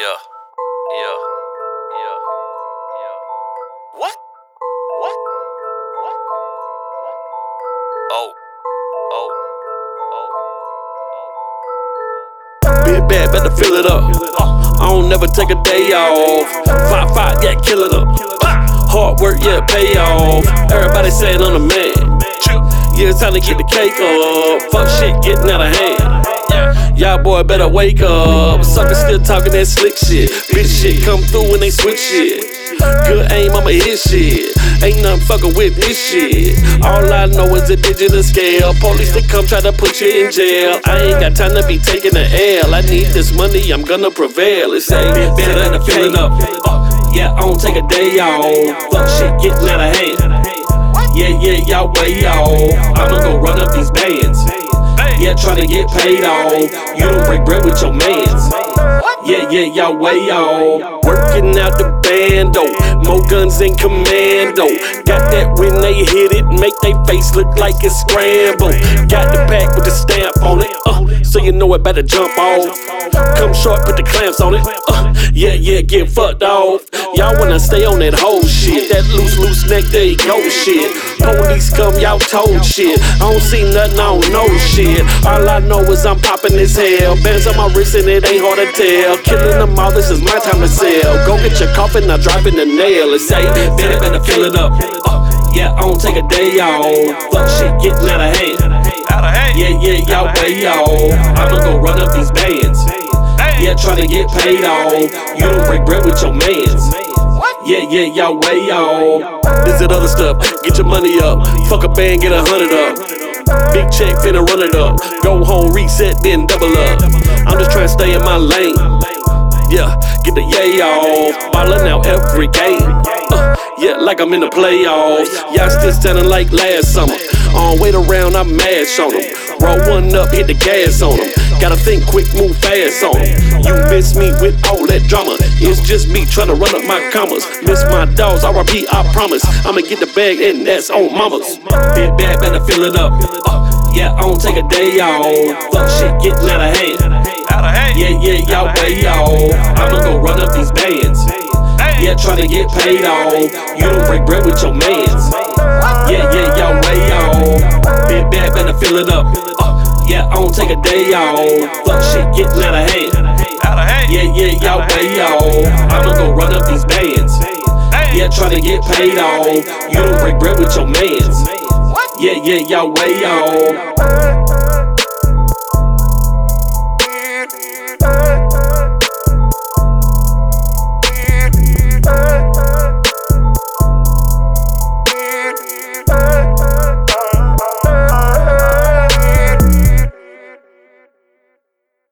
Yeah. Yeah. Yeah. Yeah. What? What? What? What? Oh. Oh. Oh. Big bad, better fill it up. I don't never take a day off. Fight, fight, yeah, kill it up. Hard work, yeah, pay off. Everybody saying I'm the man. Yeah, it's time to get the cake up. Fuck shit getting out of hand. Y'all boy better wake up. Suckers still talking that slick shit. Bitch shit come through when they switch shit. Good aim, I'ma hit shit. Ain't nothing fucking with this shit. All I know is a digital scale. Police to come try to put you in jail. I ain't got time to be taking the L. I need this money, I'm gonna prevail. It's a bit better than a filling up. Uh, yeah, I don't take a day off. Fuck shit getting out of hand. Yeah, yeah, y'all way off. I'ma go run up these bands. Yeah, tryna get paid off. You don't break bread with your mans. Yeah, yeah, y'all way off. Working out the bando. More guns in commando. Got that when they hit it, make they face look like a scramble. Got the pack with the stamp on it. Uh, so you know it better jump off. Come short, put the clamps on it. Uh, yeah, yeah, get fucked off. Y'all wanna stay on that whole shit. That loose, loose neck, there you go shit. Police come, y'all told shit. I don't see nothing, I don't know shit. All I know is I'm popping as hell. Bands on my wrist and it ain't hard to tell. Killing them all, this is my time to sell. Go get your coffin, now driving the nail. It's say, better, better fill it up. Uh, yeah, I don't take a day off. Fuck shit getting out of hand. Yeah, yeah, y'all way off. I'ma go run up these bands. Yeah, tryna get paid off. You don't break bread with your mans. Yeah, yeah, y'all way off. This and other stuff. Get your money up. Fuck a band, get a hundred up. Big check, finna run it up. Go home, reset, then double up. I'm just trying to stay in my lane. Yeah, get the yay off. Ballin' out every game. Uh, yeah, like I'm in the playoffs. Y'all still standing like last summer. On wait around, I mash on them. Roll one up, hit the gas on them. Gotta think quick, move fast on them. You miss me with all that drama. It's just me trying to run up my commas. Miss my dogs, RIP, I promise. I'ma get the bag, and that's on mamas. Big bad, better fill it up. Uh, yeah, I don't take a day off. Fuck shit getting out of hand. Out of hand. Yeah, yeah, y'all way off. I'ma go run up these bands. Yeah, tryna get paid off. You don't break bread with your mans. Yeah, Better fill it up. Uh, yeah, I don't take a day off. Fuck shit getting out of hand. Yeah, yeah, y'all way off. I'ma go run up these bands. Yeah, try to get paid off. You don't break bread with your mans. Yeah, yeah, y'all way off.